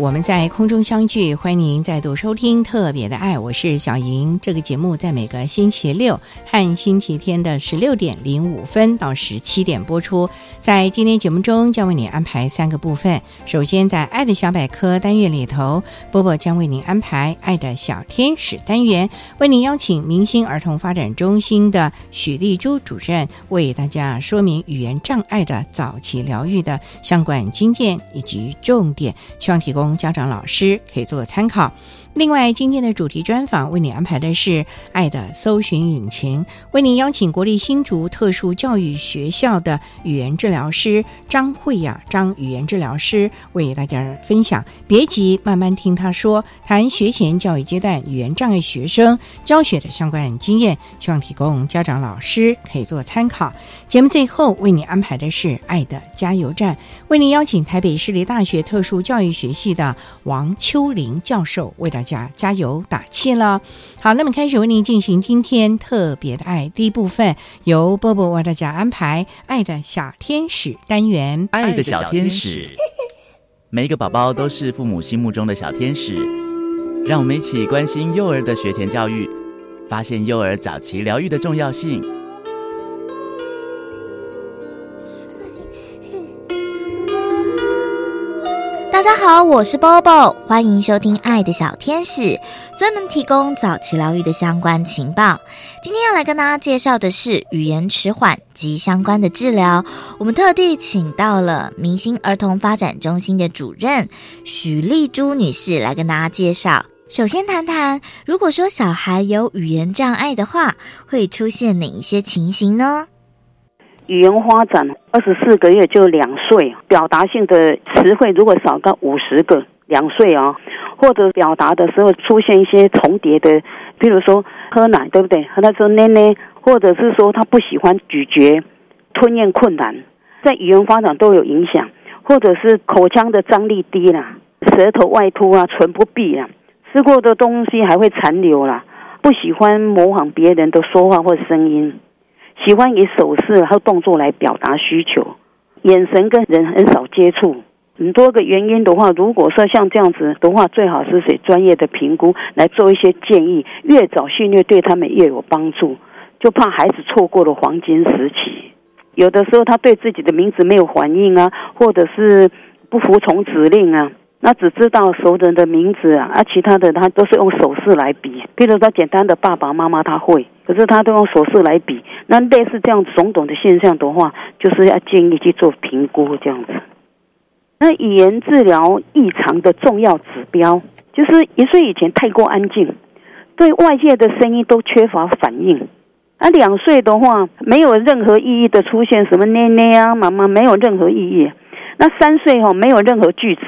我们在空中相聚。欢迎您再度收听《特别的爱》，我是小莹。这个节目在每个星期六和星期天的十六点零五分到十七点播出。在今天节目中，将为您安排三个部分。首先，在“爱的小百科”单元里头，波波将为您安排“爱的小天使”单元，为您邀请明星儿童发展中心的许丽珠主任为大家说明语言障碍的早期疗愈的相关经验以及重点。希望提供家长、老师可以做个参考。另外，今天的主题专访为你安排的是“爱的搜寻引擎”，为您邀请国立新竹特殊教育学校的语言治疗师张慧雅张语言治疗师为大家分享。别急，慢慢听他说，谈学前教育阶段语言障碍学生教学的相关经验，希望提供家长、老师可以做参考。节目最后为你安排的是“爱的加油站”，为您邀请台北市立大学特殊教育学系的王秋玲教授为大大家加油打气了。好，那么开始为您进行今天特别的爱第一部分，由波波为大家安排“爱的小天使”单元。爱的小天使，每一个宝宝都是父母心目中的小天使。让我们一起关心幼儿的学前教育，发现幼儿早期疗愈的重要性。大家好，我是 Bobo，欢迎收听《爱的小天使》，专门提供早期疗愈的相关情报。今天要来跟大家介绍的是语言迟缓及相关的治疗。我们特地请到了明星儿童发展中心的主任许丽珠女士来跟大家介绍。首先谈谈，如果说小孩有语言障碍的话，会出现哪一些情形呢？语言发展二十四个月就两岁，表达性的词汇如果少个五十个，两岁啊，或者表达的时候出现一些重叠的，比如说喝奶，对不对？和他说奶奶，或者是说他不喜欢咀嚼，吞咽困难，在语言发展都有影响，或者是口腔的张力低啦，舌头外凸啊，唇不闭啊，吃过的东西还会残留啦，不喜欢模仿别人的说话或声音。喜欢以手势和动作来表达需求，眼神跟人很少接触，很多个原因的话，如果说像这样子的话，最好是谁专业的评估来做一些建议，越早训练对他们越有帮助。就怕孩子错过了黄金时期，有的时候他对自己的名字没有反应啊，或者是不服从指令啊。那只知道熟人的名字啊，而其他的他都是用手势来比。譬如说简单的爸爸妈妈他会，可是他都用手势来比。那类似这样种种的现象的话，就是要建议去做评估这样子。那语言治疗异常的重要指标，就是一岁以前太过安静，对外界的声音都缺乏反应。那，两岁的话没有任何意义的出现，什么捏捏啊、妈妈没有任何意义。那三岁哈没有任何句子。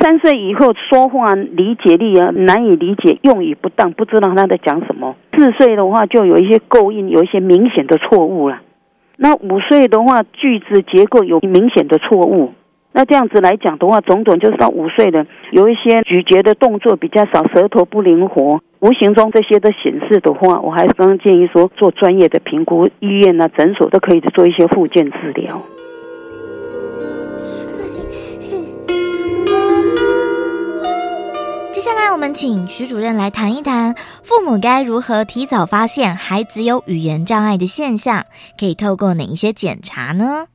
三岁以后说话理解力啊难以理解，用语不当，不知道他在讲什么。四岁的话就有一些构音，有一些明显的错误了。那五岁的话，句子结构有明显的错误。那这样子来讲的话，种种就是到五岁的有一些咀嚼的动作比较少，舌头不灵活，无形中这些的显示的话，我还是刚建议说做专业的评估，医院啊诊所都可以做一些复健治疗。接下来，我们请徐主任来谈一谈，父母该如何提早发现孩子有语言障碍的现象，可以透过哪一些检查呢？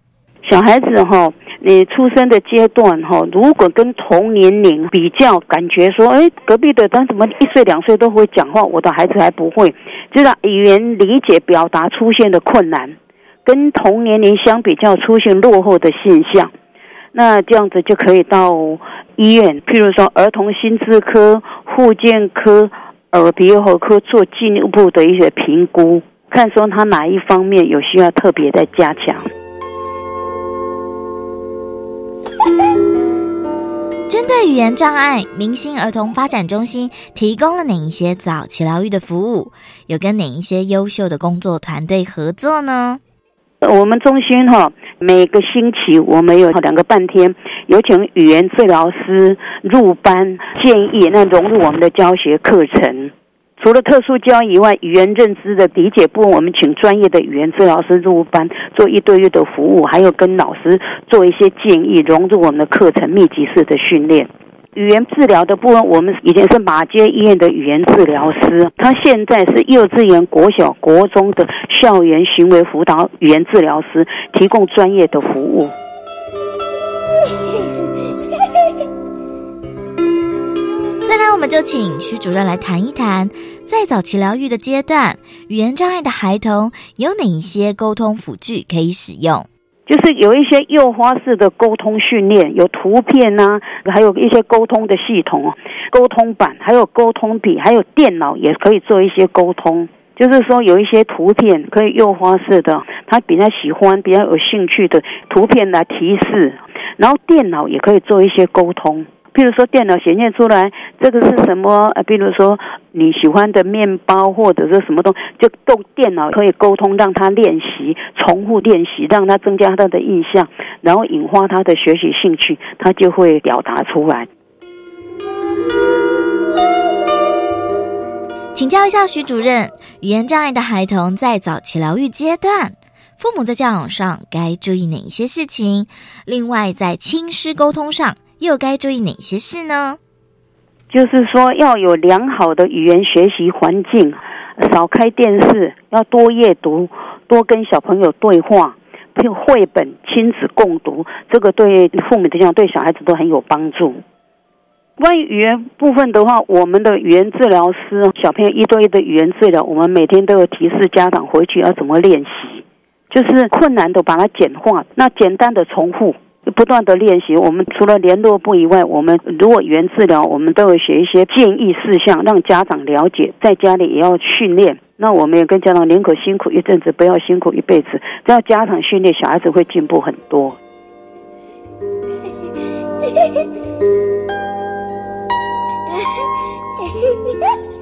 小孩子哈，你出生的阶段哈，如果跟同年龄比较，感觉说，哎，隔壁的他怎么一岁两岁都会讲话，我的孩子还不会，就是语言理解表达出现的困难，跟同年龄相比较出现落后的现象，那这样子就可以到医院，譬如说儿童心智科、复健科、耳鼻喉科做进一步的一些评估，看说他哪一方面有需要特别的加强。针对语言障碍，明星儿童发展中心提供了哪一些早期疗愈的服务？有跟哪一些优秀的工作团队合作呢？我们中心哈，每个星期我们有两个半天，有请语言治疗师入班建议，那融入我们的教学课程。除了特殊教以外，语言认知的理解部分，我们请专业的语言治疗师入班做一对一的服务，还有跟老师做一些建议，融入我们的课程，密集式的训练。语言治疗的部分，我们以前是马街医院的语言治疗师，他现在是幼稚园、国小、国中的校园行为辅导语言治疗师，提供专业的服务。再来，我们就请徐主任来谈一谈，在早期疗愈的阶段，语言障碍的孩童有哪一些沟通辅具可以使用？就是有一些诱发式的沟通训练，有图片呐，还有一些沟通的系统，沟通板，还有沟通笔，还有电脑也可以做一些沟通。就是说，有一些图片可以诱发式的，他比较喜欢、比较有兴趣的图片来提示，然后电脑也可以做一些沟通。譬如说，电脑显现出来这个是什么？呃，比如说你喜欢的面包或者是什么东，就动电脑可以沟通，让他练习，重复练习，让他增加他的印象，然后引发他的学习兴趣，他就会表达出来。请教一下徐主任，语言障碍的孩童在早期疗愈阶段，父母在教养上该注意哪一些事情？另外，在亲师沟通上。又该注意哪些事呢？就是说，要有良好的语言学习环境，少开电视，要多阅读，多跟小朋友对话，用绘本、亲子共读，这个对父母来讲，对小孩子都很有帮助。关于语言部分的话，我们的语言治疗师，小朋友一对一的语言治疗，我们每天都有提示家长回去要怎么练习，就是困难的把它简化，那简单的重复。不断的练习，我们除了联络部以外，我们如果语言治疗，我们都会写一些建议事项，让家长了解，在家里也要训练。那我们也跟家长宁可辛苦一阵子，不要辛苦一辈子。只要家长训练，小孩子会进步很多。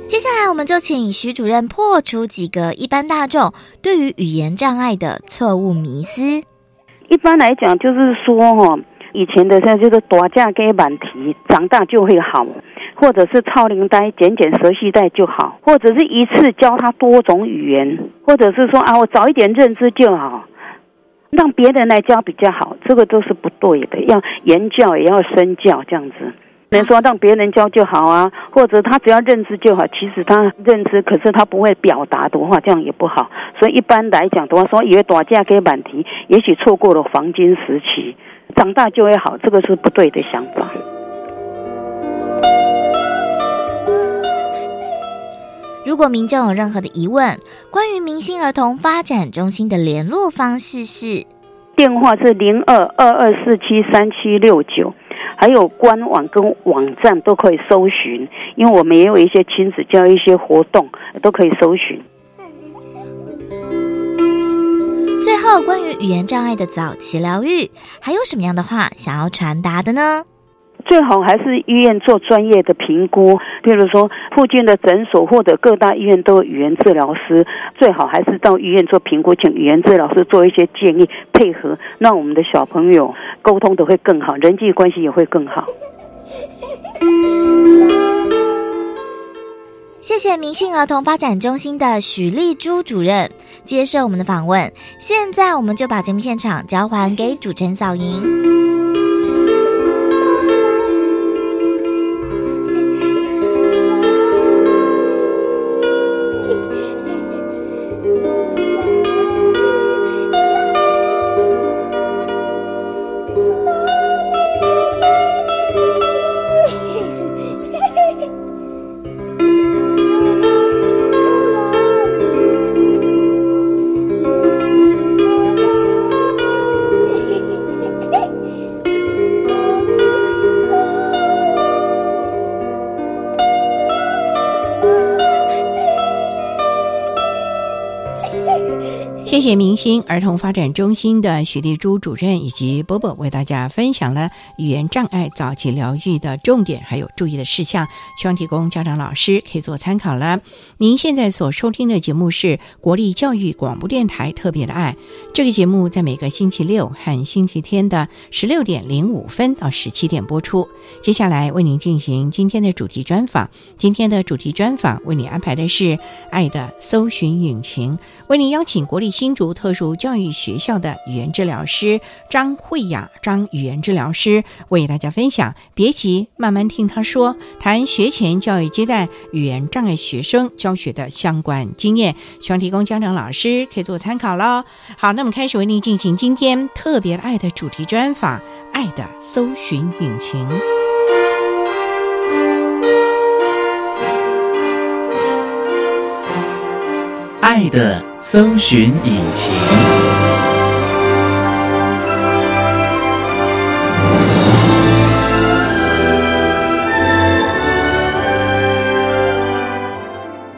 接下来，我们就请徐主任破除几个一般大众对于语言障碍的错误迷思。一般来讲，就是说哈，以前的像就是短架给满提，长大就会好，或者是超龄呆剪剪蛇系带就好，或者是一次教他多种语言，或者是说啊，我早一点认知就好，让别人来教比较好，这个都是不对的，要言教也要身教这样子。能说让别人教就好啊，或者他只要认知就好。其实他认知，可是他不会表达的话，这样也不好。所以一般来讲的话，说以为短嫁给满题，也许错过了黄金时期。长大就会好，这个是不对的想法。如果民众有任何的疑问，关于明星儿童发展中心的联络方式是：电话是零二二二四七三七六九。还有官网跟网站都可以搜寻，因为我们也有一些亲子教育一些活动，都可以搜寻。最后，关于语言障碍的早期疗愈，还有什么样的话想要传达的呢？最好还是医院做专业的评估，比如说附近的诊所或者各大医院都有语言治疗师，最好还是到医院做评估，请语言治疗师做一些建议，配合让我们的小朋友沟通的会更好，人际关系也会更好。谢谢明信儿童发展中心的许丽珠主任接受我们的访问。现在我们就把节目现场交还给主持人小莹。谢明星儿童发展中心的许丽珠主任以及波波为大家分享了语言障碍早期疗愈的重点还有注意的事项，希望提供家长老师可以做参考了。您现在所收听的节目是国立教育广播电台特别的爱，这个节目在每个星期六和星期天的十六点零五分到十七点播出。接下来为您进行今天的主题专访，今天的主题专访为你安排的是爱的搜寻引擎，为您邀请国立新竹特殊教育学校的语言治疗师张慧雅张语言治疗师为大家分享。别急，慢慢听他说，谈学前教育阶段语言障碍学生教学的相关经验，希望提供家长老师可以做参考喽。好，那么开始为您进行今天特别爱的主题专访，爱的搜寻引擎。爱的搜寻引擎。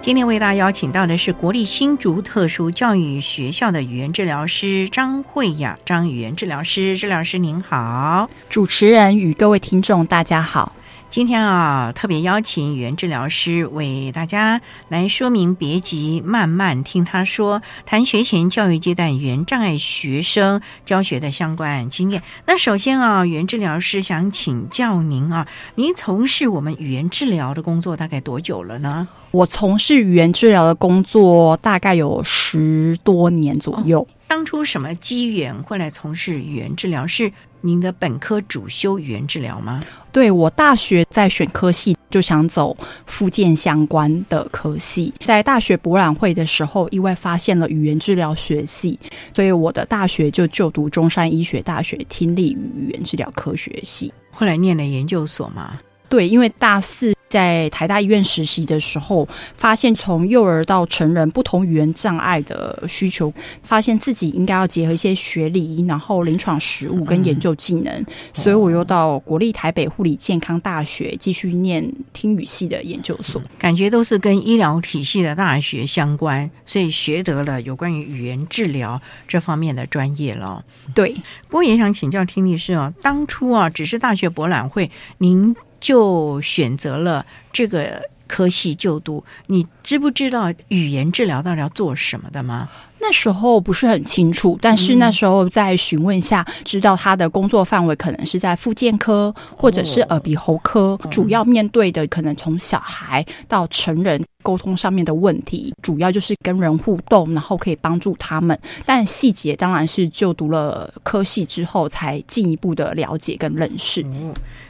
今天为大家邀请到的是国立新竹特殊教育学校的语言治疗师张慧雅，张语言治疗师，治疗师您好，主持人与各位听众大家好。今天啊，特别邀请语言治疗师为大家来说明，别急，慢慢听他说，谈学前教育阶段语言障碍学生教学的相关经验。那首先啊，语言治疗师想请教您啊，您从事我们语言治疗的工作大概多久了呢？我从事语言治疗的工作大概有十多年左右。当初什么机缘会来从事语言治疗？是您的本科主修语言治疗吗？对我大学在选科系就想走附件相关的科系，在大学博览会的时候意外发现了语言治疗学系，所以我的大学就就读中山医学大学听力与语言治疗科学系。后来念了研究所吗？对，因为大四。在台大医院实习的时候，发现从幼儿到成人不同语言障碍的需求，发现自己应该要结合一些学理，然后临床实务跟研究技能，所以我又到国立台北护理健康大学继续念听语系的研究所。感觉都是跟医疗体系的大学相关，所以学得了有关于语言治疗这方面的专业了。对，不过也想请教听律师哦，当初啊只是大学博览会，您。就选择了这个科系就读。你知不知道语言治疗到底要做什么的吗？那时候不是很清楚，但是那时候在询问下，知道他的工作范围可能是在复健科或者是耳鼻喉科，主要面对的可能从小孩到成人沟通上面的问题，主要就是跟人互动，然后可以帮助他们。但细节当然是就读了科系之后才进一步的了解跟认识。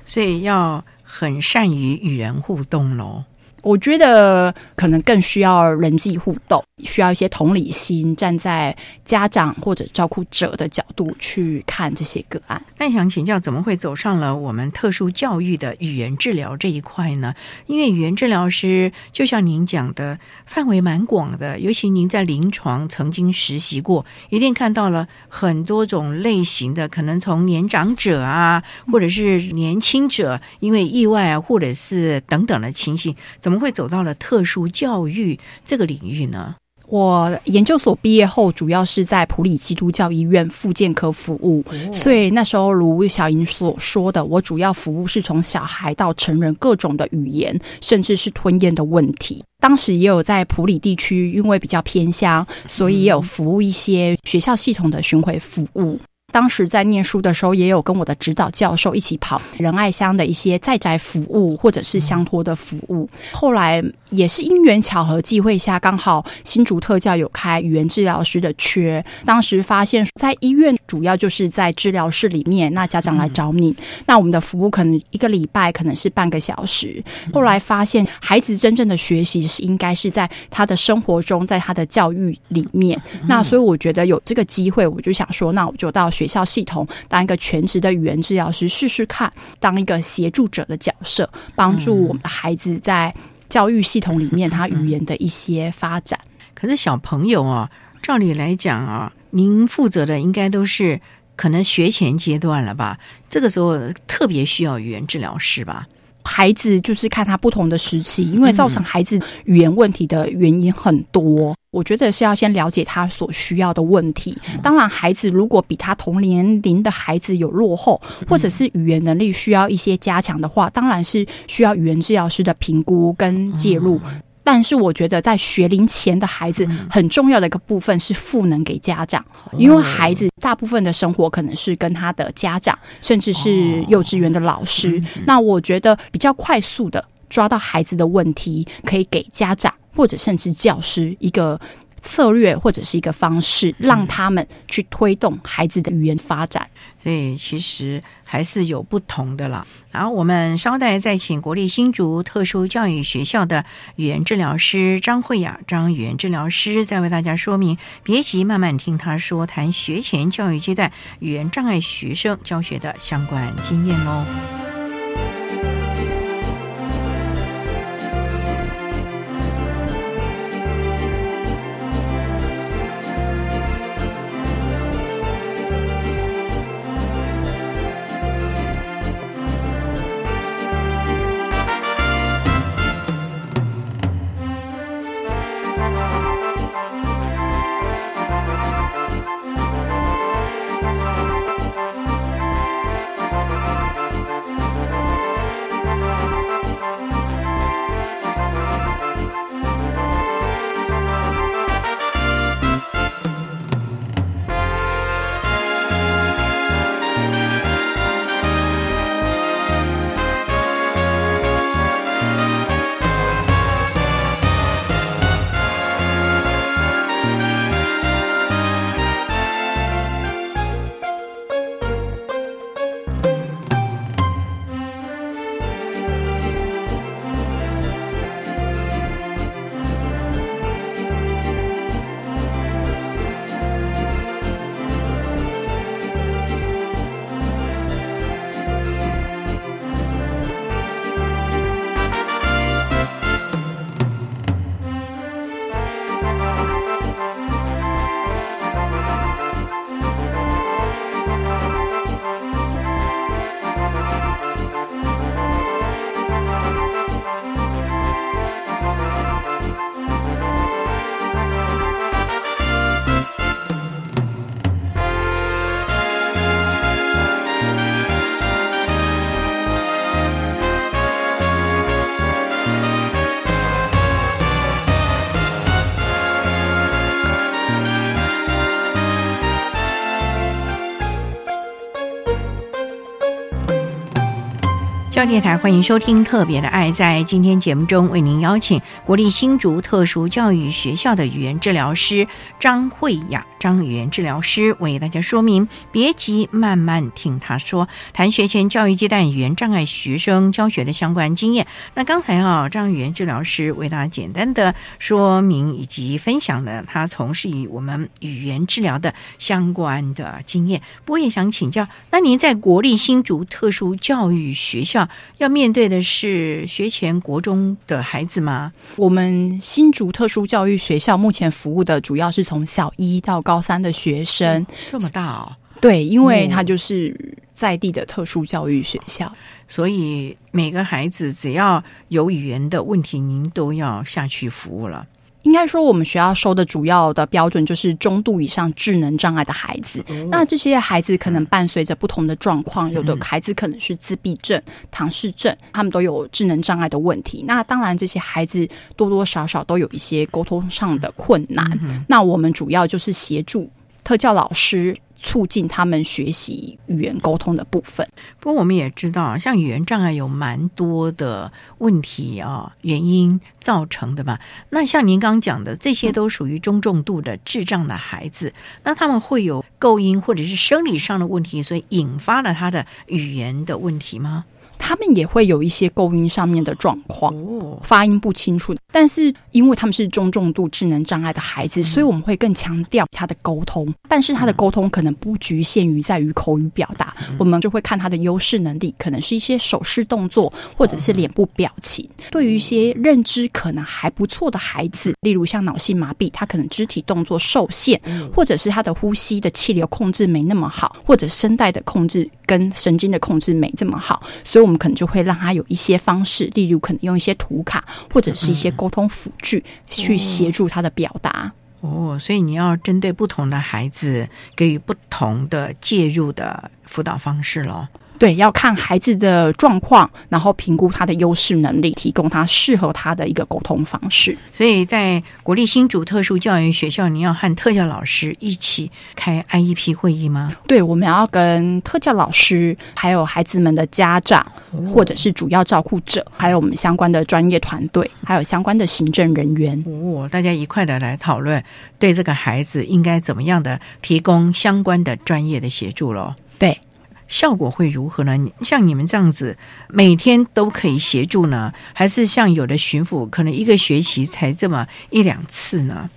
所以要。很善于与人互动喽。我觉得可能更需要人际互动，需要一些同理心，站在家长或者照顾者的角度去看这些个案。那想请教，怎么会走上了我们特殊教育的语言治疗这一块呢？因为语言治疗师就像您讲的，范围蛮广的，尤其您在临床曾经实习过，一定看到了很多种类型的，可能从年长者啊，或者是年轻者，因为意外啊，或者是等等的情形，怎怎么会走到了特殊教育这个领域呢？我研究所毕业后，主要是在普里基督教医院复健科服务，所以那时候如小莹所说的，我主要服务是从小孩到成人各种的语言，甚至是吞咽的问题。当时也有在普里地区，因为比较偏乡，所以也有服务一些学校系统的巡回服务。当时在念书的时候，也有跟我的指导教授一起跑仁爱乡的一些在宅服务，或者是乡托的服务。后来也是因缘巧合际会下，刚好新竹特教有开语言治疗师的缺。当时发现，在医院主要就是在治疗室里面，那家长来找你，那我们的服务可能一个礼拜可能是半个小时。后来发现，孩子真正的学习是应该是在他的生活中，在他的教育里面。那所以我觉得有这个机会，我就想说，那我就到。学校系统当一个全职的语言治疗师试试看，当一个协助者的角色，帮助我们的孩子在教育系统里面他语言的一些发展。可是小朋友啊，照理来讲啊，您负责的应该都是可能学前阶段了吧？这个时候特别需要语言治疗师吧？孩子就是看他不同的时期，因为造成孩子语言问题的原因很多。我觉得是要先了解他所需要的问题。当然，孩子如果比他同年龄的孩子有落后，或者是语言能力需要一些加强的话，当然是需要语言治疗师的评估跟介入。但是，我觉得在学龄前的孩子，很重要的一个部分是赋能给家长，因为孩子大部分的生活可能是跟他的家长，甚至是幼稚园的老师。那我觉得比较快速的抓到孩子的问题，可以给家长。或者甚至教师一个策略或者是一个方式，让他们去推动孩子的语言发展。所以其实还是有不同的了。然后我们稍待再请国立新竹特殊教育学校的语言治疗师张慧雅张语言治疗师，再为大家说明。别急，慢慢听他说，谈学前教育阶段语言障碍学生教学的相关经验喽。电台欢迎收听《特别的爱》。在今天节目中，为您邀请国立新竹特殊教育学校的语言治疗师张慧雅张语言治疗师为大家说明。别急，慢慢听他说，谈学前教育阶段语言障碍学生教学的相关经验。那刚才啊，张语言治疗师为大家简单的说明以及分享了他从事于我们语言治疗的相关的经验。我也想请教，那您在国立新竹特殊教育学校？要面对的是学前国中的孩子吗？我们新竹特殊教育学校目前服务的主要是从小一到高三的学生，这么大哦。对，因为他就是在地的特殊教育学校，所以每个孩子只要有语言的问题，您都要下去服务了。应该说，我们学校收的主要的标准就是中度以上智能障碍的孩子。那这些孩子可能伴随着不同的状况，有的孩子可能是自闭症、唐氏症，他们都有智能障碍的问题。那当然，这些孩子多多少少都有一些沟通上的困难。那我们主要就是协助特教老师。促进他们学习语言沟通的部分。不过我们也知道，像语言障碍有蛮多的问题啊，原因造成的吧。那像您刚刚讲的，这些都属于中重度的智障的孩子，那他们会有构音或者是生理上的问题，所以引发了他的语言的问题吗？他们也会有一些构音上面的状况，发音不清楚。但是因为他们是中重度智能障碍的孩子，所以我们会更强调他的沟通。但是他的沟通可能不局限于在于口语表达，我们就会看他的优势能力，可能是一些手势动作或者是脸部表情。对于一些认知可能还不错的孩子，例如像脑性麻痹，他可能肢体动作受限，或者是他的呼吸的气流控制没那么好，或者声带的控制跟神经的控制没这么好，所以我们可能就会让他有一些方式，例如可能用一些图卡或者是一些沟通辅具去协助他的表达。哦，所以你要针对不同的孩子给予不同的介入的辅导方式喽。对，要看孩子的状况，然后评估他的优势能力，提供他适合他的一个沟通方式。所以在国立新竹特殊教育学校，你要和特教老师一起开 IEP 会议吗？对，我们要跟特教老师，还有孩子们的家长，或者是主要照顾者，还有我们相关的专业团队，还有相关的行政人员，哦，大家一块的来讨论，对这个孩子应该怎么样的提供相关的专业的协助喽？对。效果会如何呢？像你们这样子，每天都可以协助呢，还是像有的巡抚可能一个学期才这么一两次呢？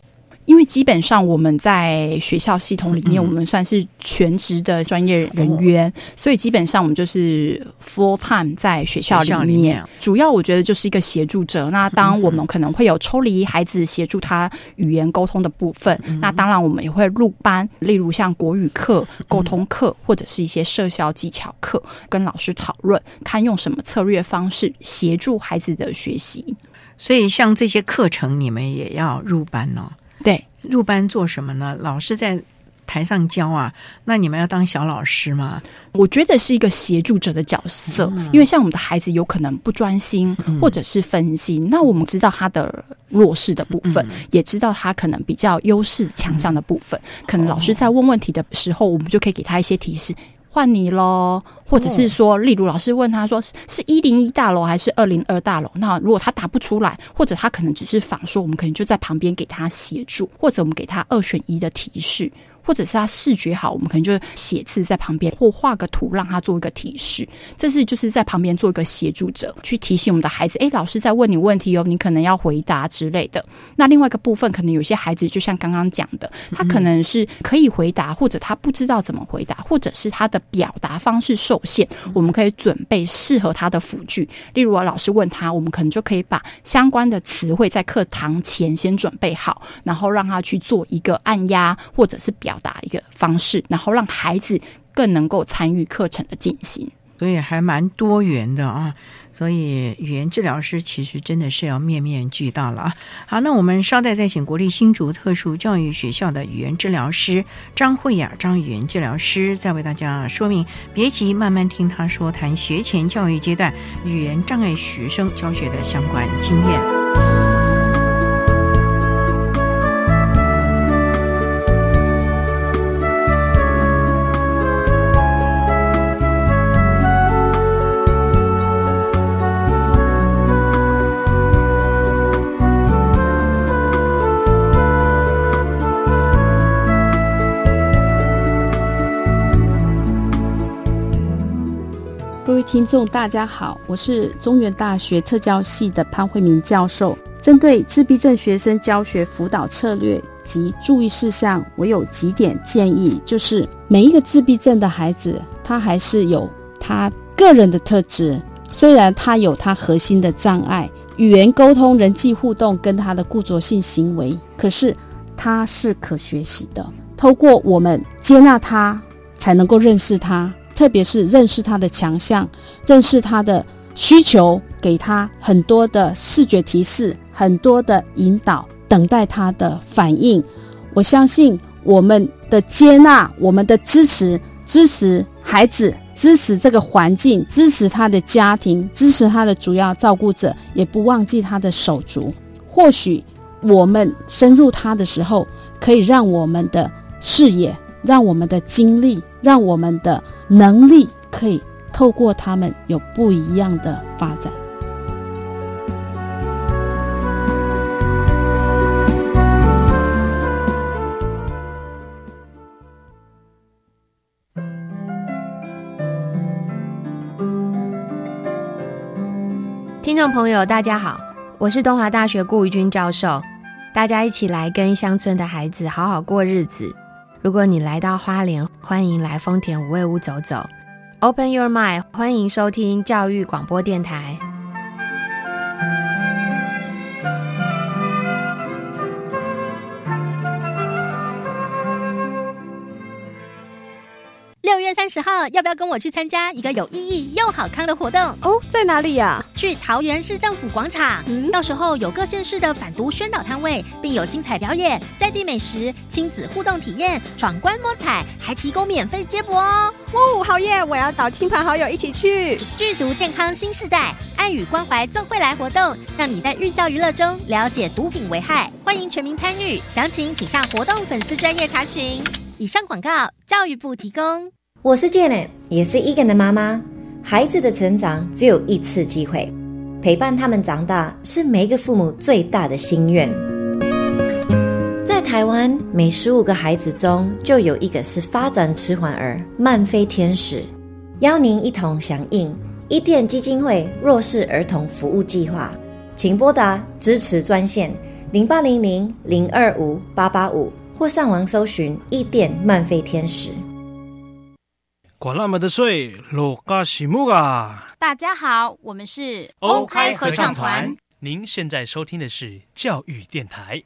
因为基本上我们在学校系统里面，我们算是全职的专业人员，所以基本上我们就是 full time 在学校里面。主要我觉得就是一个协助者。那当我们可能会有抽离孩子协助他语言沟通的部分，那当然我们也会入班，例如像国语课、沟通课或者是一些社交技巧课，跟老师讨论，看用什么策略方式协助孩子的学习。所以像这些课程，你们也要入班哦。对，入班做什么呢？老师在台上教啊，那你们要当小老师吗？我觉得是一个协助者的角色，因为像我们的孩子有可能不专心或者是分心，那我们知道他的弱势的部分，也知道他可能比较优势强项的部分，可能老师在问问题的时候，我们就可以给他一些提示。换你喽，或者是说，例如老师问他说是一零一大楼还是二零二大楼？那如果他答不出来，或者他可能只是仿说，我们可能就在旁边给他协助，或者我们给他二选一的提示。或者是他视觉好，我们可能就写字在旁边，或画个图让他做一个提示。这是就是在旁边做一个协助者，去提醒我们的孩子：哎，老师在问你问题哦，你可能要回答之类的。那另外一个部分，可能有些孩子就像刚刚讲的，他可能是可以回答，或者他不知道怎么回答，或者是他的表达方式受限。我们可以准备适合他的辅具，例如老师问他，我们可能就可以把相关的词汇在课堂前先准备好，然后让他去做一个按压或者是表。表达一个方式，然后让孩子更能够参与课程的进行，所以还蛮多元的啊。所以语言治疗师其实真的是要面面俱到了啊。好，那我们稍待再请国立新竹特殊教育学校的语言治疗师张慧雅张语言治疗师再为大家说明。别急，慢慢听他说，谈学前教育阶段语言障碍学生教学的相关经验。听众大家好，我是中原大学特教系的潘慧明教授。针对自闭症学生教学辅导策略及注意事项，我有几点建议，就是每一个自闭症的孩子，他还是有他个人的特质。虽然他有他核心的障碍，语言沟通、人际互动跟他的固着性行为，可是他是可学习的。透过我们接纳他，才能够认识他。特别是认识他的强项，认识他的需求，给他很多的视觉提示，很多的引导，等待他的反应。我相信我们的接纳，我们的支持，支持孩子，支持这个环境，支持他的家庭，支持他的主要照顾者，也不忘记他的手足。或许我们深入他的时候，可以让我们的视野。让我们的经历，让我们的能力，可以透过他们有不一样的发展。听众朋友，大家好，我是东华大学顾玉君教授，大家一起来跟乡村的孩子好好过日子。如果你来到花莲，欢迎来丰田五味屋走走。Open Your Mind，欢迎收听教育广播电台。月三十号，要不要跟我去参加一个有意义又好康的活动？哦，在哪里呀？去桃园市政府广场。嗯，到时候有各县市的反毒宣导摊位，并有精彩表演、在地美食、亲子互动体验、闯关摸彩，还提供免费接驳哦。哦，好耶！我要找亲朋好友一起去。剧毒健康新时代，爱与关怀赠会来活动，让你在寓教于乐中了解毒品危害。欢迎全民参与，详情请向活动粉丝专业查询。以上广告，教育部提供。我是 Jane，也是 Egan 的妈妈。孩子的成长只有一次机会，陪伴他们长大是每一个父母最大的心愿。在台湾，每十五个孩子中就有一个是发展迟缓儿、慢飞天使。邀您一同响应伊甸基金会弱势儿童服务计划，请拨打支持专线零八零零零二五八八五，或上网搜寻伊甸慢飞天使。管那么的水，落嘎西木啊！大家好，我们是 OK 合唱团。您现在收听的是教育电台。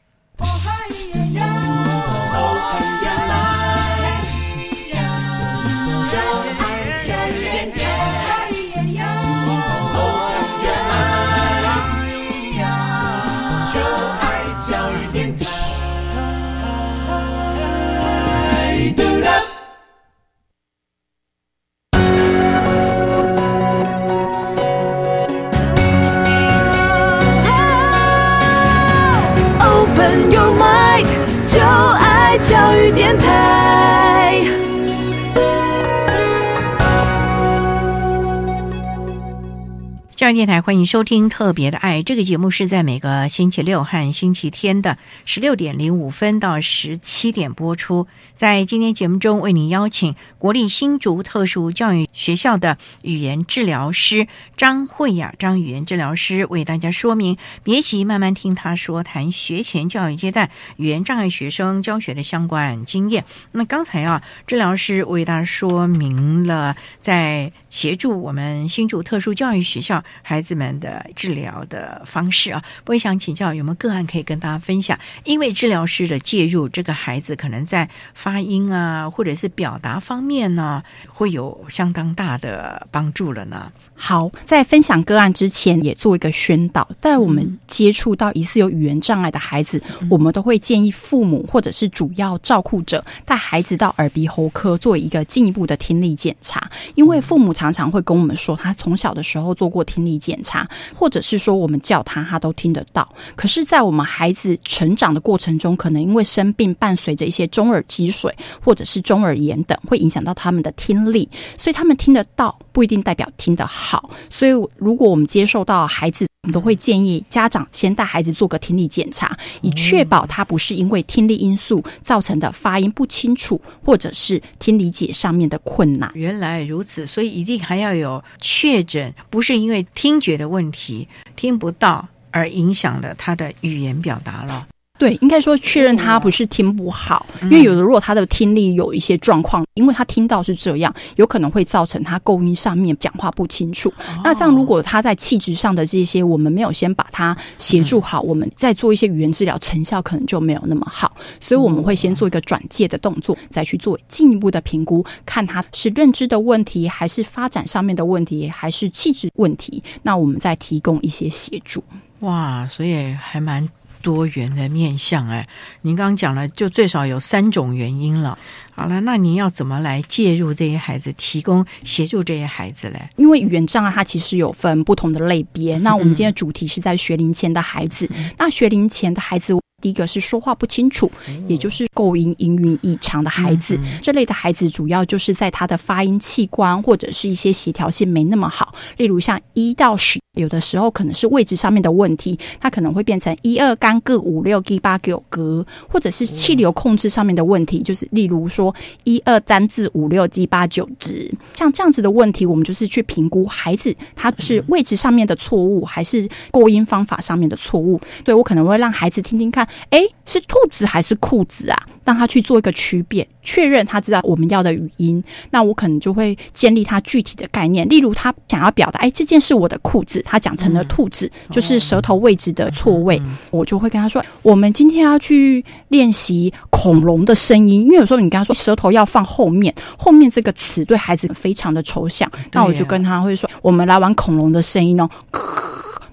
教育电台欢迎收听《特别的爱》这个节目，是在每个星期六和星期天的十六点零五分到十七点播出。在今天节目中，为您邀请国立新竹特殊教育学校的语言治疗师张慧雅张语言治疗师为大家说明，别急，慢慢听他说，谈学前教育阶段语言障碍学生教学的相关经验。那刚才啊，治疗师为大家说明了在协助我们新竹特殊教育学校。孩子们的治疗的方式啊，我也想请教有没有个案可以跟大家分享？因为治疗师的介入，这个孩子可能在发音啊，或者是表达方面呢，会有相当大的帮助了呢。好，在分享个案之前，也做一个宣导。在我们接触到疑似有语言障碍的孩子，我们都会建议父母或者是主要照顾者带孩子到耳鼻喉科做一个进一步的听力检查。因为父母常常会跟我们说，他从小的时候做过听力检查，或者是说我们叫他，他都听得到。可是，在我们孩子成长的过程中，可能因为生病，伴随着一些中耳积水或者是中耳炎等，会影响到他们的听力，所以他们听得到不一定代表听得好。好，所以如果我们接受到孩子，我们都会建议家长先带孩子做个听力检查，以确保他不是因为听力因素造成的发音不清楚，或者是听理解上面的困难。原来如此，所以一定还要有确诊，不是因为听觉的问题听不到而影响了他的语言表达了。对，应该说确认他不是听不好，因为有的如果他的听力有一些状况，因为他听到是这样，有可能会造成他构音上面讲话不清楚。那这样如果他在气质上的这些，我们没有先把它协助好，我们再做一些语言治疗，成效可能就没有那么好。所以我们会先做一个转介的动作，再去做进一步的评估，看他是认知的问题，还是发展上面的问题，还是气质问题。那我们再提供一些协助。哇，所以还蛮。多元的面相，哎，您刚刚讲了，就最少有三种原因了。好了，那您要怎么来介入这些孩子，提供协助这些孩子嘞？因为语言障碍它其实有分不同的类别。那我们今天主题是在学龄前的孩子。那学龄前的孩子，第一个是说话不清楚，也就是构音音韵异常的孩子。这类的孩子主要就是在他的发音器官或者是一些协调性没那么好，例如像一到十。有的时候可能是位置上面的问题，它可能会变成一二干个五六 G 八九格，或者是气流控制上面的问题，就是例如说一二单字五六 G 八九值，像这样子的问题，我们就是去评估孩子他是位置上面的错误，还是构音方法上面的错误。对我可能会让孩子听听看，哎，是兔子还是裤子啊？让他去做一个区别，确认他知道我们要的语音。那我可能就会建立他具体的概念，例如他想要表达，哎，这件是我的裤子，他讲成了兔子，就是舌头位置的错位，我就会跟他说，我们今天要去练习恐龙的声音，因为有时候你跟他说舌头要放后面，后面这个词对孩子非常的抽象，那我就跟他会说，我们来玩恐龙的声音哦。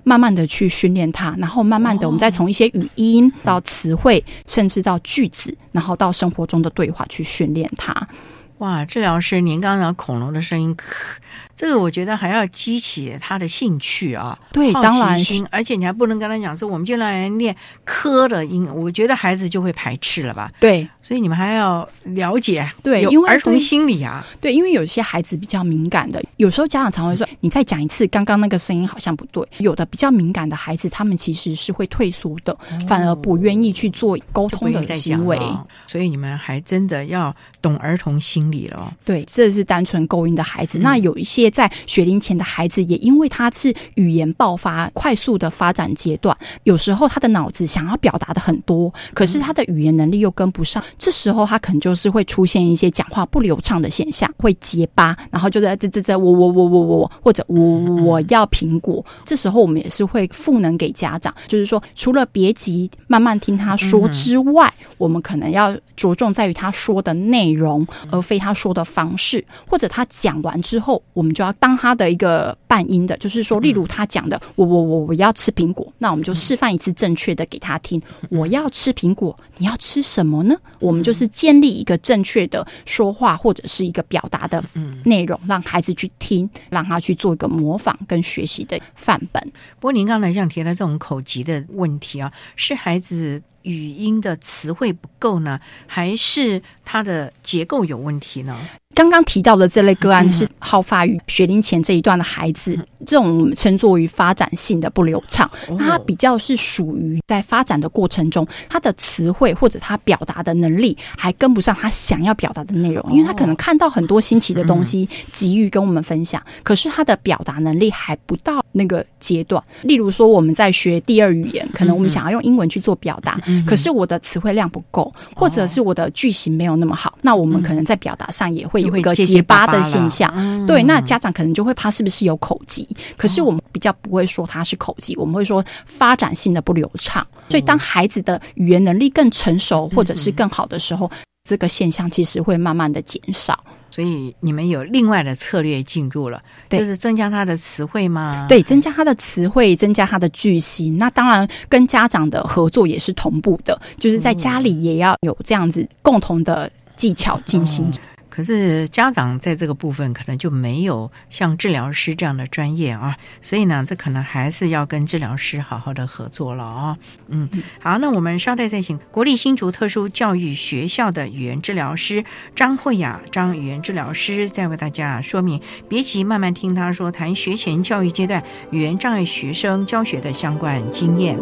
慢慢的去训练它，然后慢慢的，我们再从一些语音到词汇，甚至到句子，然后到生活中的对话去训练它。哇，治疗师，您刚刚恐龙的声音。这个我觉得还要激起他的兴趣啊，对，当然心，而且你还不能跟他讲说，我们就让人练科的音，我觉得孩子就会排斥了吧？对，所以你们还要了解，对，因为儿童心理啊，对，因为有些孩子比较敏感的，有时候家长常会说，你再讲一次，刚刚那个声音好像不对。有的比较敏感的孩子，他们其实是会退缩的，反而不愿意去做沟通的行为。所以你们还真的要懂儿童心理了。对，这是单纯勾引的孩子，那有一些。在学龄前的孩子，也因为他是语言爆发快速的发展阶段，有时候他的脑子想要表达的很多，可是他的语言能力又跟不上，这时候他可能就是会出现一些讲话不流畅的现象，会结巴，然后就在这这这我我我我我或者我我要苹果，这时候我们也是会赋能给家长，就是说除了别急，慢慢听他说之外，我们可能要着重在于他说的内容，而非他说的方式，或者他讲完之后，我们就要当他的一个伴音的，就是说，例如他讲的“我我我我要吃苹果”，那我们就示范一次正确的给他听。我要吃苹果，你要吃什么呢？我们就是建立一个正确的说话或者是一个表达的内容，让孩子去听，让他去做一个模仿跟学习的范本。不过您刚才像提到这种口疾的问题啊，是孩子语音的词汇不够呢，还是它的结构有问题呢？刚刚提到的这类个案是好发于学龄前这一段的孩子，这种我们称作于发展性的不流畅，它比较是属于在发展的过程中，他的词汇或者他表达的能力还跟不上他想要表达的内容，因为他可能看到很多新奇的东西，急于跟我们分享，可是他的表达能力还不到那个阶段。例如说，我们在学第二语言，可能我们想要用英文去做表达，可是我的词汇量不够，或者是我的句型没有那么好，那我们可能在表达上也会。有一个结巴的现象，对，那家长可能就会怕是不是有口疾？可是我们比较不会说他是口疾，我们会说发展性的不流畅。所以当孩子的语言能力更成熟或者是更好的时候，这个现象其实会慢慢的减少。所以你们有另外的策略进入了，就是增加他的词汇吗？对，增加他的词汇，增加他的句型。那当然跟家长的合作也是同步的，就是在家里也要有这样子共同的技巧进行。可是家长在这个部分可能就没有像治疗师这样的专业啊，所以呢，这可能还是要跟治疗师好好的合作了啊。嗯，好，那我们稍待再请国立新竹特殊教育学校的语言治疗师张慧雅张语言治疗师再为大家说明，别急，慢慢听他说谈学前教育阶段语言障碍学生教学的相关经验。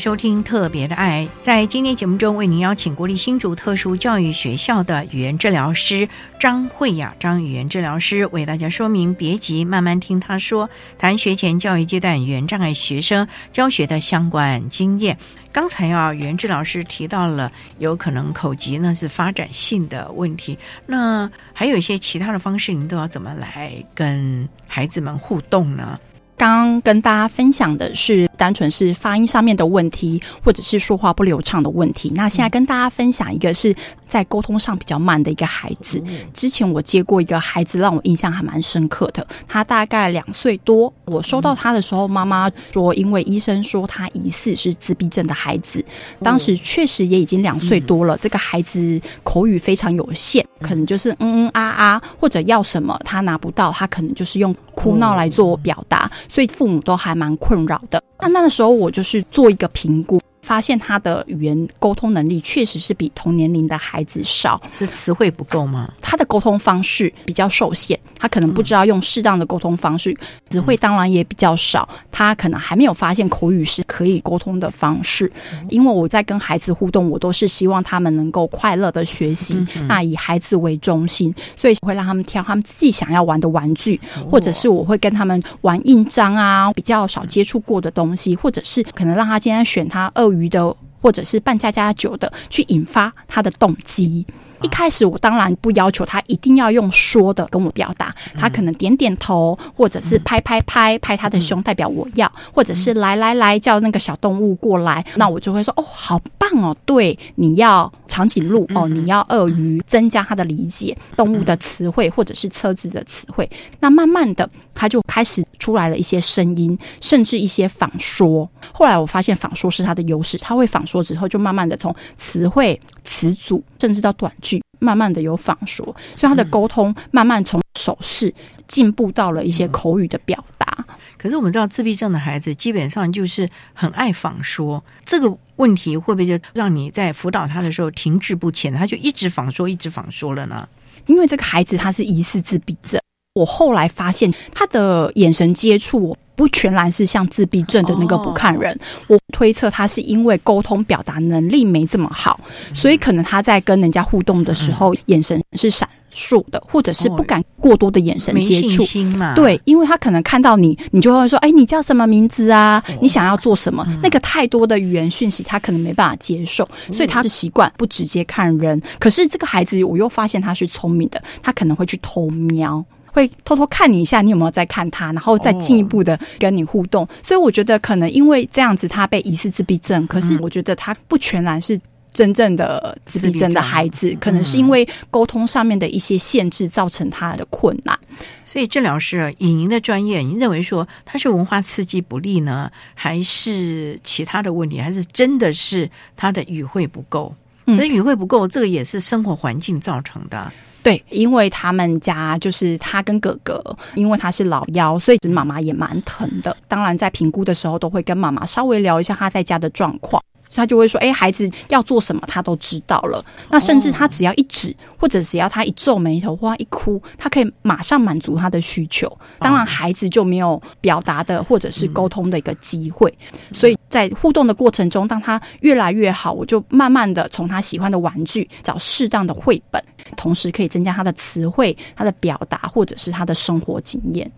收听《特别的爱》。在今天节目中，为您邀请国立新竹特殊教育学校的语言治疗师张慧雅张语言治疗师为大家说明，别急，慢慢听他说，谈学前教育阶段语言障碍学生教学的相关经验。刚才啊，语言治疗师提到了有可能口疾呢是发展性的问题，那还有一些其他的方式，您都要怎么来跟孩子们互动呢？刚跟大家分享的是单纯是发音上面的问题，或者是说话不流畅的问题。那现在跟大家分享一个是在沟通上比较慢的一个孩子。之前我接过一个孩子，让我印象还蛮深刻的。他大概两岁多，我收到他的时候，妈妈说，因为医生说他疑似是自闭症的孩子。当时确实也已经两岁多了，这个孩子口语非常有限，可能就是嗯嗯啊啊，或者要什么他拿不到，他可能就是用哭闹来做表达。所以父母都还蛮困扰的。那那个时候我就是做一个评估。发现他的语言沟通能力确实是比同年龄的孩子少，是词汇不够吗？他的沟通方式比较受限，他可能不知道用适当的沟通方式，词汇当然也比较少。他可能还没有发现口语是可以沟通的方式。因为我在跟孩子互动，我都是希望他们能够快乐的学习，那以孩子为中心，所以会让他们挑他们自己想要玩的玩具，或者是我会跟他们玩印章啊，比较少接触过的东西，或者是可能让他今天选他鳄鱼的，或者是半加加酒的，去引发他的动机。一开始我当然不要求他一定要用说的跟我表达，他可能点点头，或者是拍拍拍拍他的胸，代表我要，或者是来来来叫那个小动物过来，那我就会说哦，好棒哦，对，你要长颈鹿哦，你要鳄鱼，增加他的理解动物的词汇或者是车子的词汇。那慢慢的他就开始出来了一些声音，甚至一些仿说。后来我发现仿说是他的优势，他会仿说之后，就慢慢的从词汇、词组，甚至到短句。慢慢的有仿说，所以他的沟通慢慢从手势进步到了一些口语的表达。可是我们知道自闭症的孩子基本上就是很爱仿说，这个问题会不会就让你在辅导他的时候停滞不前？他就一直仿说，一直仿说了呢？因为这个孩子他是疑似自闭症，我后来发现他的眼神接触。不全然是像自闭症的那个不看人，我推测他是因为沟通表达能力没这么好，所以可能他在跟人家互动的时候，眼神是闪烁的，或者是不敢过多的眼神接触。对，因为他可能看到你，你就会说：“哎，你叫什么名字啊？你想要做什么？”那个太多的语言讯息，他可能没办法接受，所以他是习惯不直接看人。可是这个孩子，我又发现他是聪明的，他可能会去偷瞄。会偷偷看你一下，你有没有在看他，然后再进一步的跟你互动。所以我觉得可能因为这样子，他被疑似自闭症。可是我觉得他不全然是真正的自闭症的孩子，可能是因为沟通上面的一些限制造成他的困难。所以治疗师以您的专业，您认为说他是文化刺激不利呢，还是其他的问题，还是真的是他的语汇不够？那语汇不够，这个也是生活环境造成的。对，因为他们家就是他跟哥哥，因为他是老幺，所以妈妈也蛮疼的。当然，在评估的时候，都会跟妈妈稍微聊一下他在家的状况。他就会说：“哎，孩子要做什么，他都知道了。那甚至他只要一指，或者只要他一皱眉头或一哭，他可以马上满足他的需求。当然，孩子就没有表达的或者是沟通的一个机会。所以在互动的过程中，当他越来越好，我就慢慢的从他喜欢的玩具找适当的绘本，同时可以增加他的词汇、他的表达或者是他的生活经验。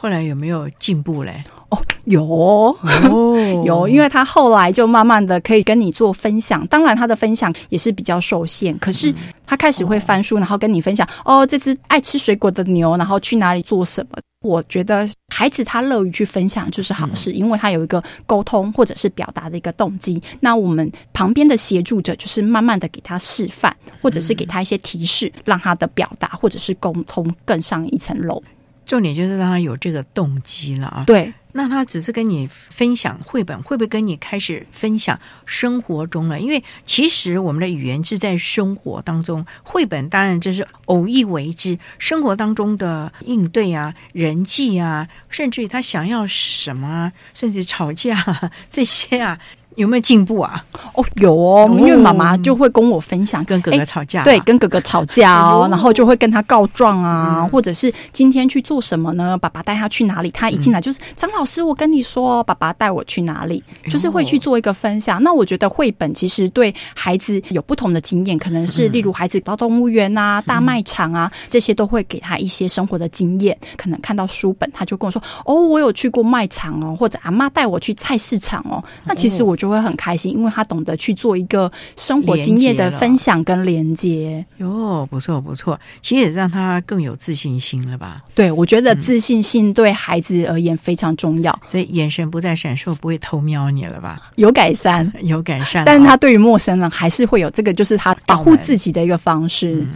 后来有没有进步嘞？哦，有 有，因为他后来就慢慢的可以跟你做分享，当然他的分享也是比较受限，可是他开始会翻书，然后跟你分享哦，这只爱吃水果的牛，然后去哪里做什么？我觉得孩子他乐于去分享就是好事，因为他有一个沟通或者是表达的一个动机。那我们旁边的协助者就是慢慢的给他示范，或者是给他一些提示，让他的表达或者是沟通更上一层楼。重点就是让他有这个动机了啊！对，那他只是跟你分享绘本，会不会跟你开始分享生活中了？因为其实我们的语言是在生活当中，绘本当然就是偶一为之，生活当中的应对啊、人际啊，甚至于他想要什么，甚至吵架这些啊。有没有进步啊？哦，有哦，因为妈妈就会跟我分享，跟哥哥吵架，对，跟哥哥吵架哦，然后就会跟他告状啊，或者是今天去做什么呢？爸爸带他去哪里？他一进来就是张老师，我跟你说，爸爸带我去哪里？就是会去做一个分享。那我觉得绘本其实对孩子有不同的经验，可能是例如孩子到动物园啊、大卖场啊，这些都会给他一些生活的经验。可能看到书本，他就跟我说：“哦，我有去过卖场哦，或者阿妈带我去菜市场哦。”那其实我就会很开心，因为他懂得去做一个生活经验的分享跟连接。哟，不错不错，其实也让他更有自信心了吧？对，我觉得自信心对孩子而言非常重要。所以眼神不再闪烁，不会偷瞄你了吧？有改善，有改善。但是他对于陌生人还是会有这个，就是他保护自己的一个方式。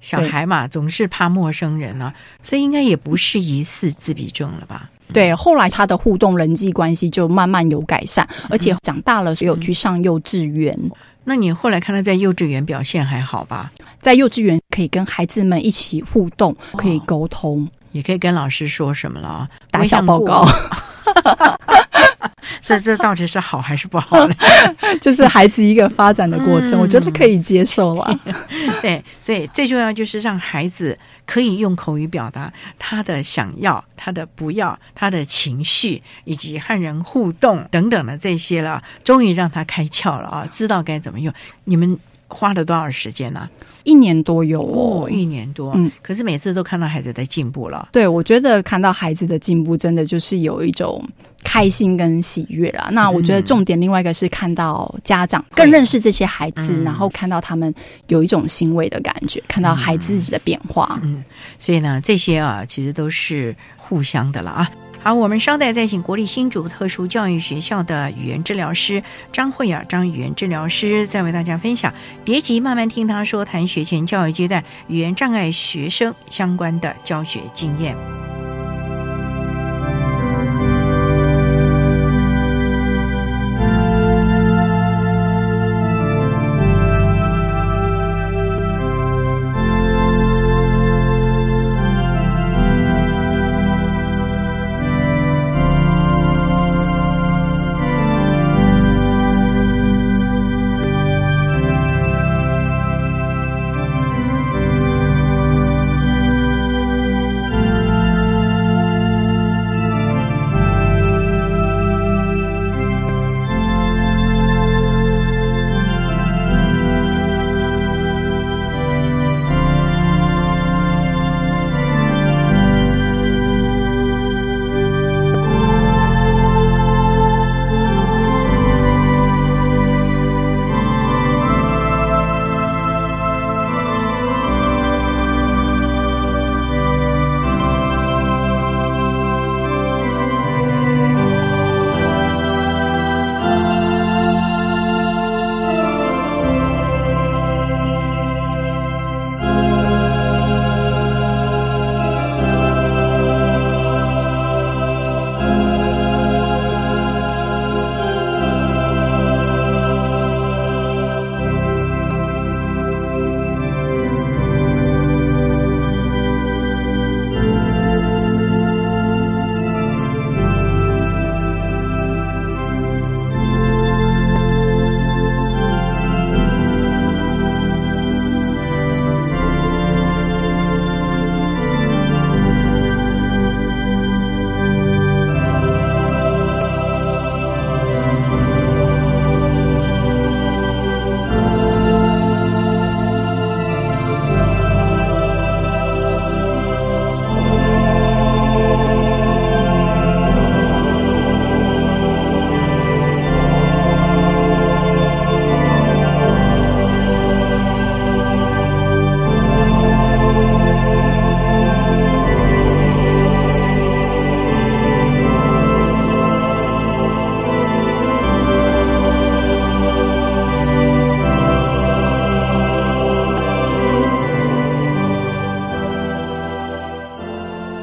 小孩嘛，总是怕陌生人呢，所以应该也不是疑似自闭症了吧？对，后来他的互动人际关系就慢慢有改善，而且长大了有去上幼稚园。那你后来看他在幼稚园表现还好吧？在幼稚园可以跟孩子们一起互动，可以沟通，也可以跟老师说什么了，打小报告。这这到底是好还是不好呢？就是孩子一个发展的过程，我觉得可以接受了。对，所以最重要就是让孩子可以用口语表达他的想要、他的不要、他的情绪，以及和人互动等等的这些了。终于让他开窍了啊，知道该怎么用。你们花了多少时间呢？一年多有哦，一年多，嗯，可是每次都看到孩子的进步了。对，我觉得看到孩子的进步，真的就是有一种开心跟喜悦啦。那我觉得重点另外一个是看到家长更认识这些孩子，然后看到他们有一种欣慰的感觉，看到孩子自己的变化。嗯，所以呢，这些啊，其实都是互相的了啊。好，我们稍待再请国立新竹特殊教育学校的语言治疗师张慧雅张语言治疗师，再为大家分享。别急，慢慢听他说，谈学前教育阶段语言障碍学生相关的教学经验。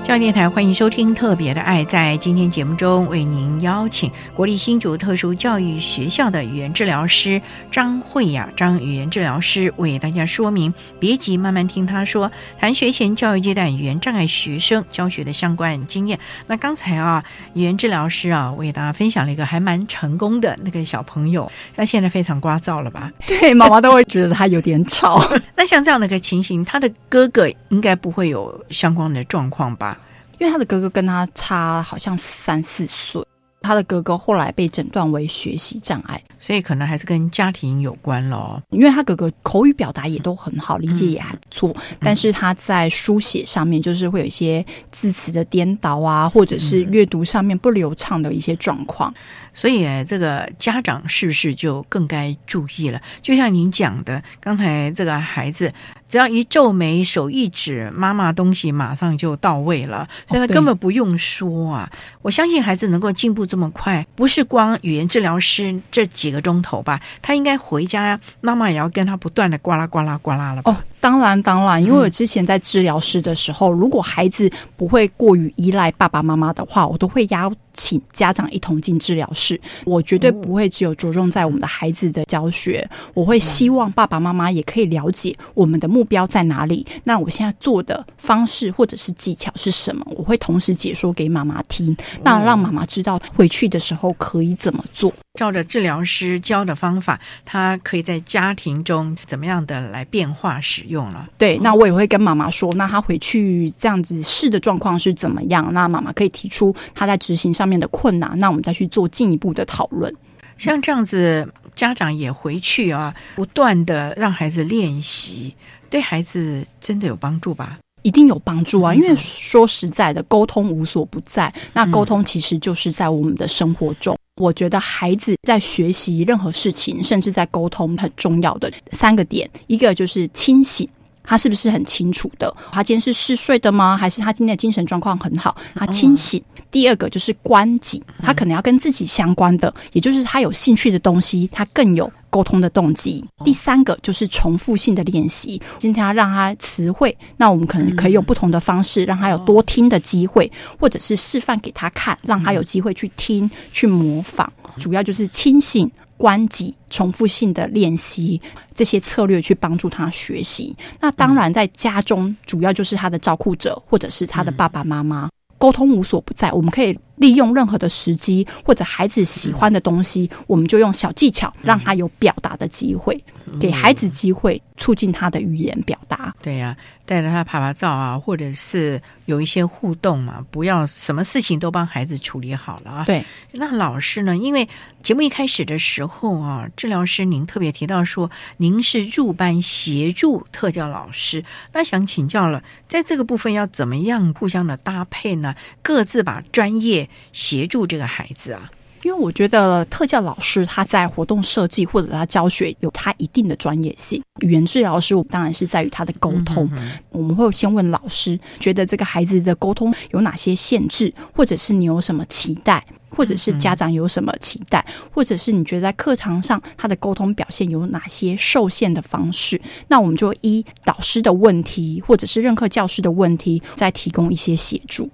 教育电台欢迎收听《特别的爱》。在今天节目中，为您邀请国立新竹特殊教育学校的语言治疗师张慧雅张语言治疗师为大家说明。别急，慢慢听他说，谈学前教育阶段语言障碍学生教学的相关经验。那刚才啊，语言治疗师啊，为大家分享了一个还蛮成功的那个小朋友，他现在非常聒噪了吧？对，妈妈都会觉得他有点吵。那像这样的一个情形，他的哥哥应该不会有相关的状况吧？因为他的哥哥跟他差好像三四岁，他的哥哥后来被诊断为学习障碍，所以可能还是跟家庭有关咯。因为他哥哥口语表达也都很好，理解也还不错，但是他在书写上面就是会有一些字词的颠倒啊，或者是阅读上面不流畅的一些状况。所以，这个家长是不是就更该注意了？就像您讲的，刚才这个孩子只要一皱眉，手一指，妈妈东西马上就到位了，所以他根本不用说啊。我相信孩子能够进步这么快，不是光语言治疗师这几个钟头吧？他应该回家，妈妈也要跟他不断的呱啦呱啦呱啦了。哦，当然当然，因为我之前在治疗室的时候，如果孩子不会过于依赖爸爸妈妈的话，我都会邀请家长一同进治疗室。我绝对不会只有着重在我们的孩子的教学，我会希望爸爸妈妈也可以了解我们的目标在哪里。那我现在做的方式或者是技巧是什么？我会同时解说给妈妈听，那让妈妈知道回去的时候可以怎么做。照着治疗师教的方法，他可以在家庭中怎么样的来变化使用了？对，那我也会跟妈妈说，那他回去这样子试的状况是怎么样？那妈妈可以提出他在执行上面的困难，那我们再去做进一步的讨论。像这样子，家长也回去啊，不断的让孩子练习，对孩子真的有帮助吧？一定有帮助啊！因为说实在的，沟通无所不在，那沟通其实就是在我们的生活中。我觉得孩子在学习任何事情，甚至在沟通，很重要的三个点，一个就是清醒，他是不是很清楚的？他今天是嗜睡的吗？还是他今天的精神状况很好？他清醒。第二个就是关己，他可能要跟自己相关的，也就是他有兴趣的东西，他更有沟通的动机。第三个就是重复性的练习，今天要让他词汇，那我们可能可以用不同的方式，让他有多听的机会，或者是示范给他看，让他有机会去听、去模仿。主要就是清醒、关己、重复性的练习这些策略去帮助他学习。那当然，在家中主要就是他的照顾者，或者是他的爸爸妈妈。沟通无所不在，我们可以利用任何的时机或者孩子喜欢的东西，我们就用小技巧让他有表达的机会，给孩子机会，促进他的语言表达。对呀，带着他拍拍照啊，或者是有一些互动嘛，不要什么事情都帮孩子处理好了啊。对，那老师呢？因为节目一开始的时候啊，治疗师您特别提到说，您是入班协助特教老师，那想请教了，在这个部分要怎么样互相的搭配呢？各自把专业协助这个孩子啊。因为我觉得特教老师他在活动设计或者他教学有他一定的专业性，语言治疗师我们当然是在于他的沟通。我们会先问老师，觉得这个孩子的沟通有哪些限制，或者是你有什么期待，或者是家长有什么期待，或者是你觉得在课堂上他的沟通表现有哪些受限的方式，那我们就依导师的问题，或者是任课教师的问题，再提供一些协助。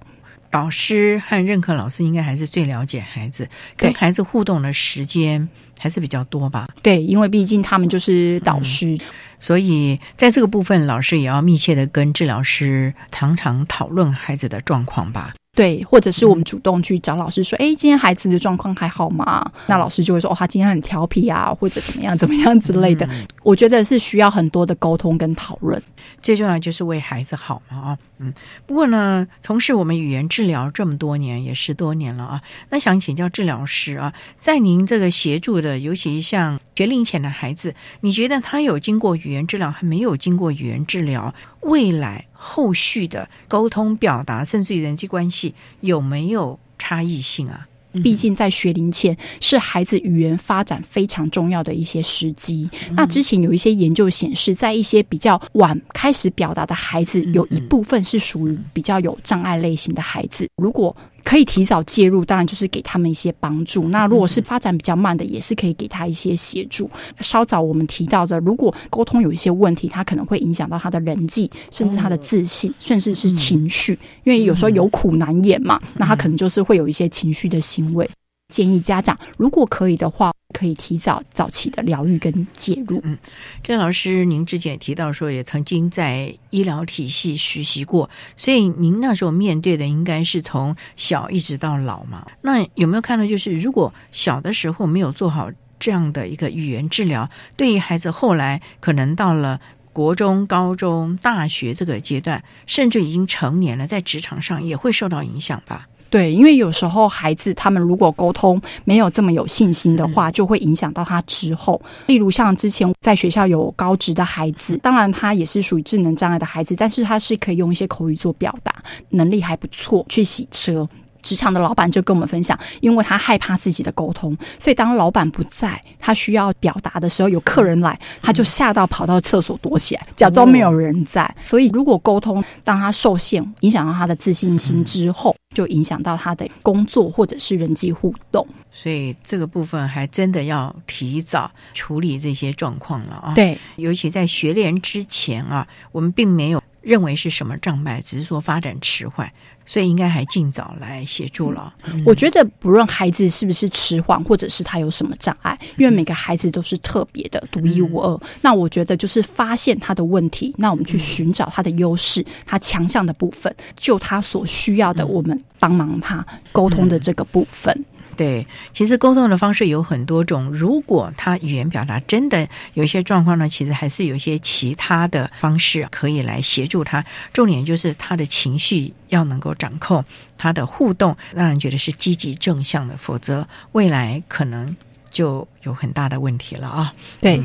导师和任课老师应该还是最了解孩子，跟孩子互动的时间还是比较多吧？对，因为毕竟他们就是导师，所以在这个部分，老师也要密切的跟治疗师常常讨论孩子的状况吧。对，或者是我们主动去找老师说：“哎，今天孩子的状况还好吗？”那老师就会说：“哦，他今天很调皮啊，或者怎么样怎么样之类的。”我觉得是需要很多的沟通跟讨论。最重要就是为孩子好嘛啊，嗯。不过呢，从事我们语言治疗这么多年，也十多年了啊。那想请教治疗师啊，在您这个协助的，尤其像学龄前的孩子，你觉得他有经过语言治疗，还没有经过语言治疗，未来后续的沟通表达，甚至于人际关系，有没有差异性啊？毕竟在学龄前是孩子语言发展非常重要的一些时机。那之前有一些研究显示，在一些比较晚开始表达的孩子，有一部分是属于比较有障碍类型的孩子。如果可以提早介入，当然就是给他们一些帮助。那如果是发展比较慢的，也是可以给他一些协助。稍早我们提到的，如果沟通有一些问题，他可能会影响到他的人际，甚至他的自信，甚至是情绪，因为有时候有苦难言嘛，那他可能就是会有一些情绪的行为。建议家长如果可以的话，可以提早早期的疗愈跟介入。嗯，郑老师，您之前也提到说，也曾经在医疗体系实习过，所以您那时候面对的应该是从小一直到老嘛。那有没有看到，就是如果小的时候没有做好这样的一个语言治疗，对于孩子后来可能到了国中、高中、大学这个阶段，甚至已经成年了，在职场上也会受到影响吧？对，因为有时候孩子他们如果沟通没有这么有信心的话，就会影响到他之后。例如像之前在学校有高职的孩子，当然他也是属于智能障碍的孩子，但是他是可以用一些口语做表达，能力还不错，去洗车。职场的老板就跟我们分享，因为他害怕自己的沟通，所以当老板不在，他需要表达的时候，有客人来，他就吓到跑到厕所躲起来，假装没有人在。所以如果沟通当他受限，影响到他的自信心之后，就影响到他的工作或者是人际互动。所以这个部分还真的要提早处理这些状况了啊！对，尤其在学联之前啊，我们并没有认为是什么障碍，只是说发展迟缓。所以应该还尽早来协助了。我觉得不论孩子是不是迟缓，或者是他有什么障碍，因为每个孩子都是特别的、独一无二。那我觉得就是发现他的问题，那我们去寻找他的优势、他强项的部分，就他所需要的，我们帮忙他沟通的这个部分。对，其实沟通的方式有很多种。如果他语言表达真的有一些状况呢，其实还是有一些其他的方式可以来协助他。重点就是他的情绪要能够掌控，他的互动让人觉得是积极正向的，否则未来可能就有很大的问题了啊。对。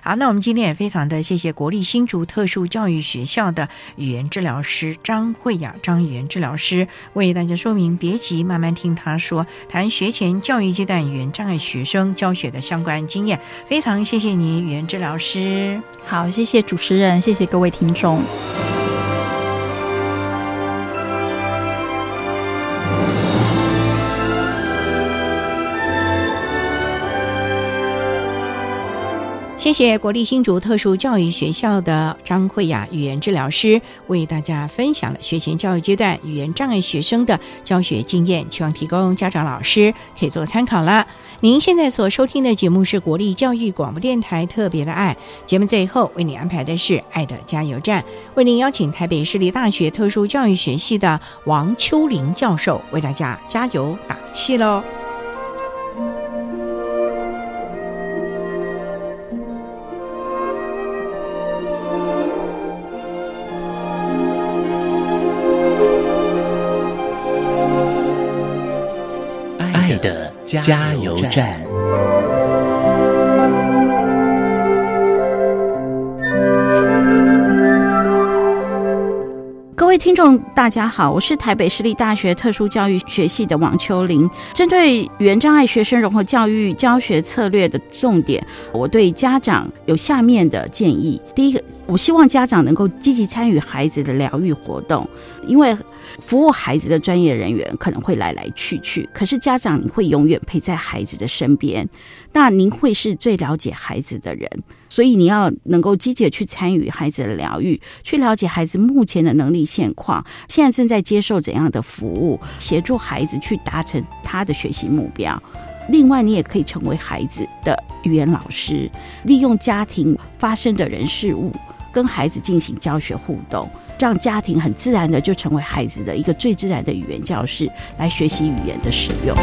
好，那我们今天也非常的谢谢国立新竹特殊教育学校的语言治疗师张慧雅张语言治疗师为大家说明，别急，慢慢听他说，谈学前教育阶段语言障碍学生教学的相关经验。非常谢谢你，语言治疗师。好，谢谢主持人，谢谢各位听众。谢谢国立新竹特殊教育学校的张慧雅语言治疗师为大家分享了学前教育阶段语言障碍学生的教学经验，希望提供家长老师可以做参考了。您现在所收听的节目是国立教育广播电台特别的爱节目，最后为您安排的是爱的加油站，为您邀请台北市立大学特殊教育学系的王秋玲教授为大家加油打气喽。加油站。各位听众，大家好，我是台北市立大学特殊教育学系的王秋玲。针对语言障碍学生融合教育教学策略的重点，我对家长有下面的建议：第一个，我希望家长能够积极参与孩子的疗愈活动，因为。服务孩子的专业人员可能会来来去去，可是家长你会永远陪在孩子的身边，那您会是最了解孩子的人，所以你要能够积极去参与孩子的疗愈，去了解孩子目前的能力现况，现在正在接受怎样的服务，协助孩子去达成他的学习目标。另外，你也可以成为孩子的语言老师，利用家庭发生的人事物，跟孩子进行教学互动。让家庭很自然的就成为孩子的一个最自然的语言教室，来学习语言的使用。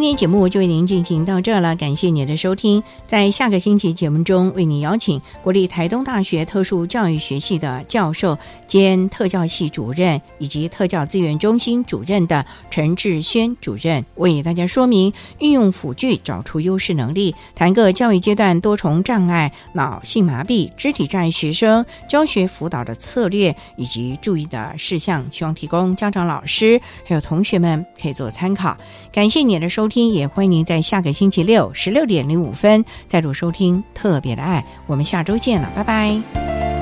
今天节目就为您进行到这了，感谢您的收听。在下个星期节目中，为您邀请国立台东大学特殊教育学系的教授兼特教系主任以及特教资源中心主任的陈志轩主任，为大家说明运用辅具找出优势能力，谈个教育阶段多重障碍、脑性麻痹、肢体障碍学生教学辅导的策略以及注意的事项，希望提供家长、老师还有同学们可以做参考。感谢您的收。听，也欢迎您在下个星期六十六点零五分再度收听《特别的爱》，我们下周见了，拜拜。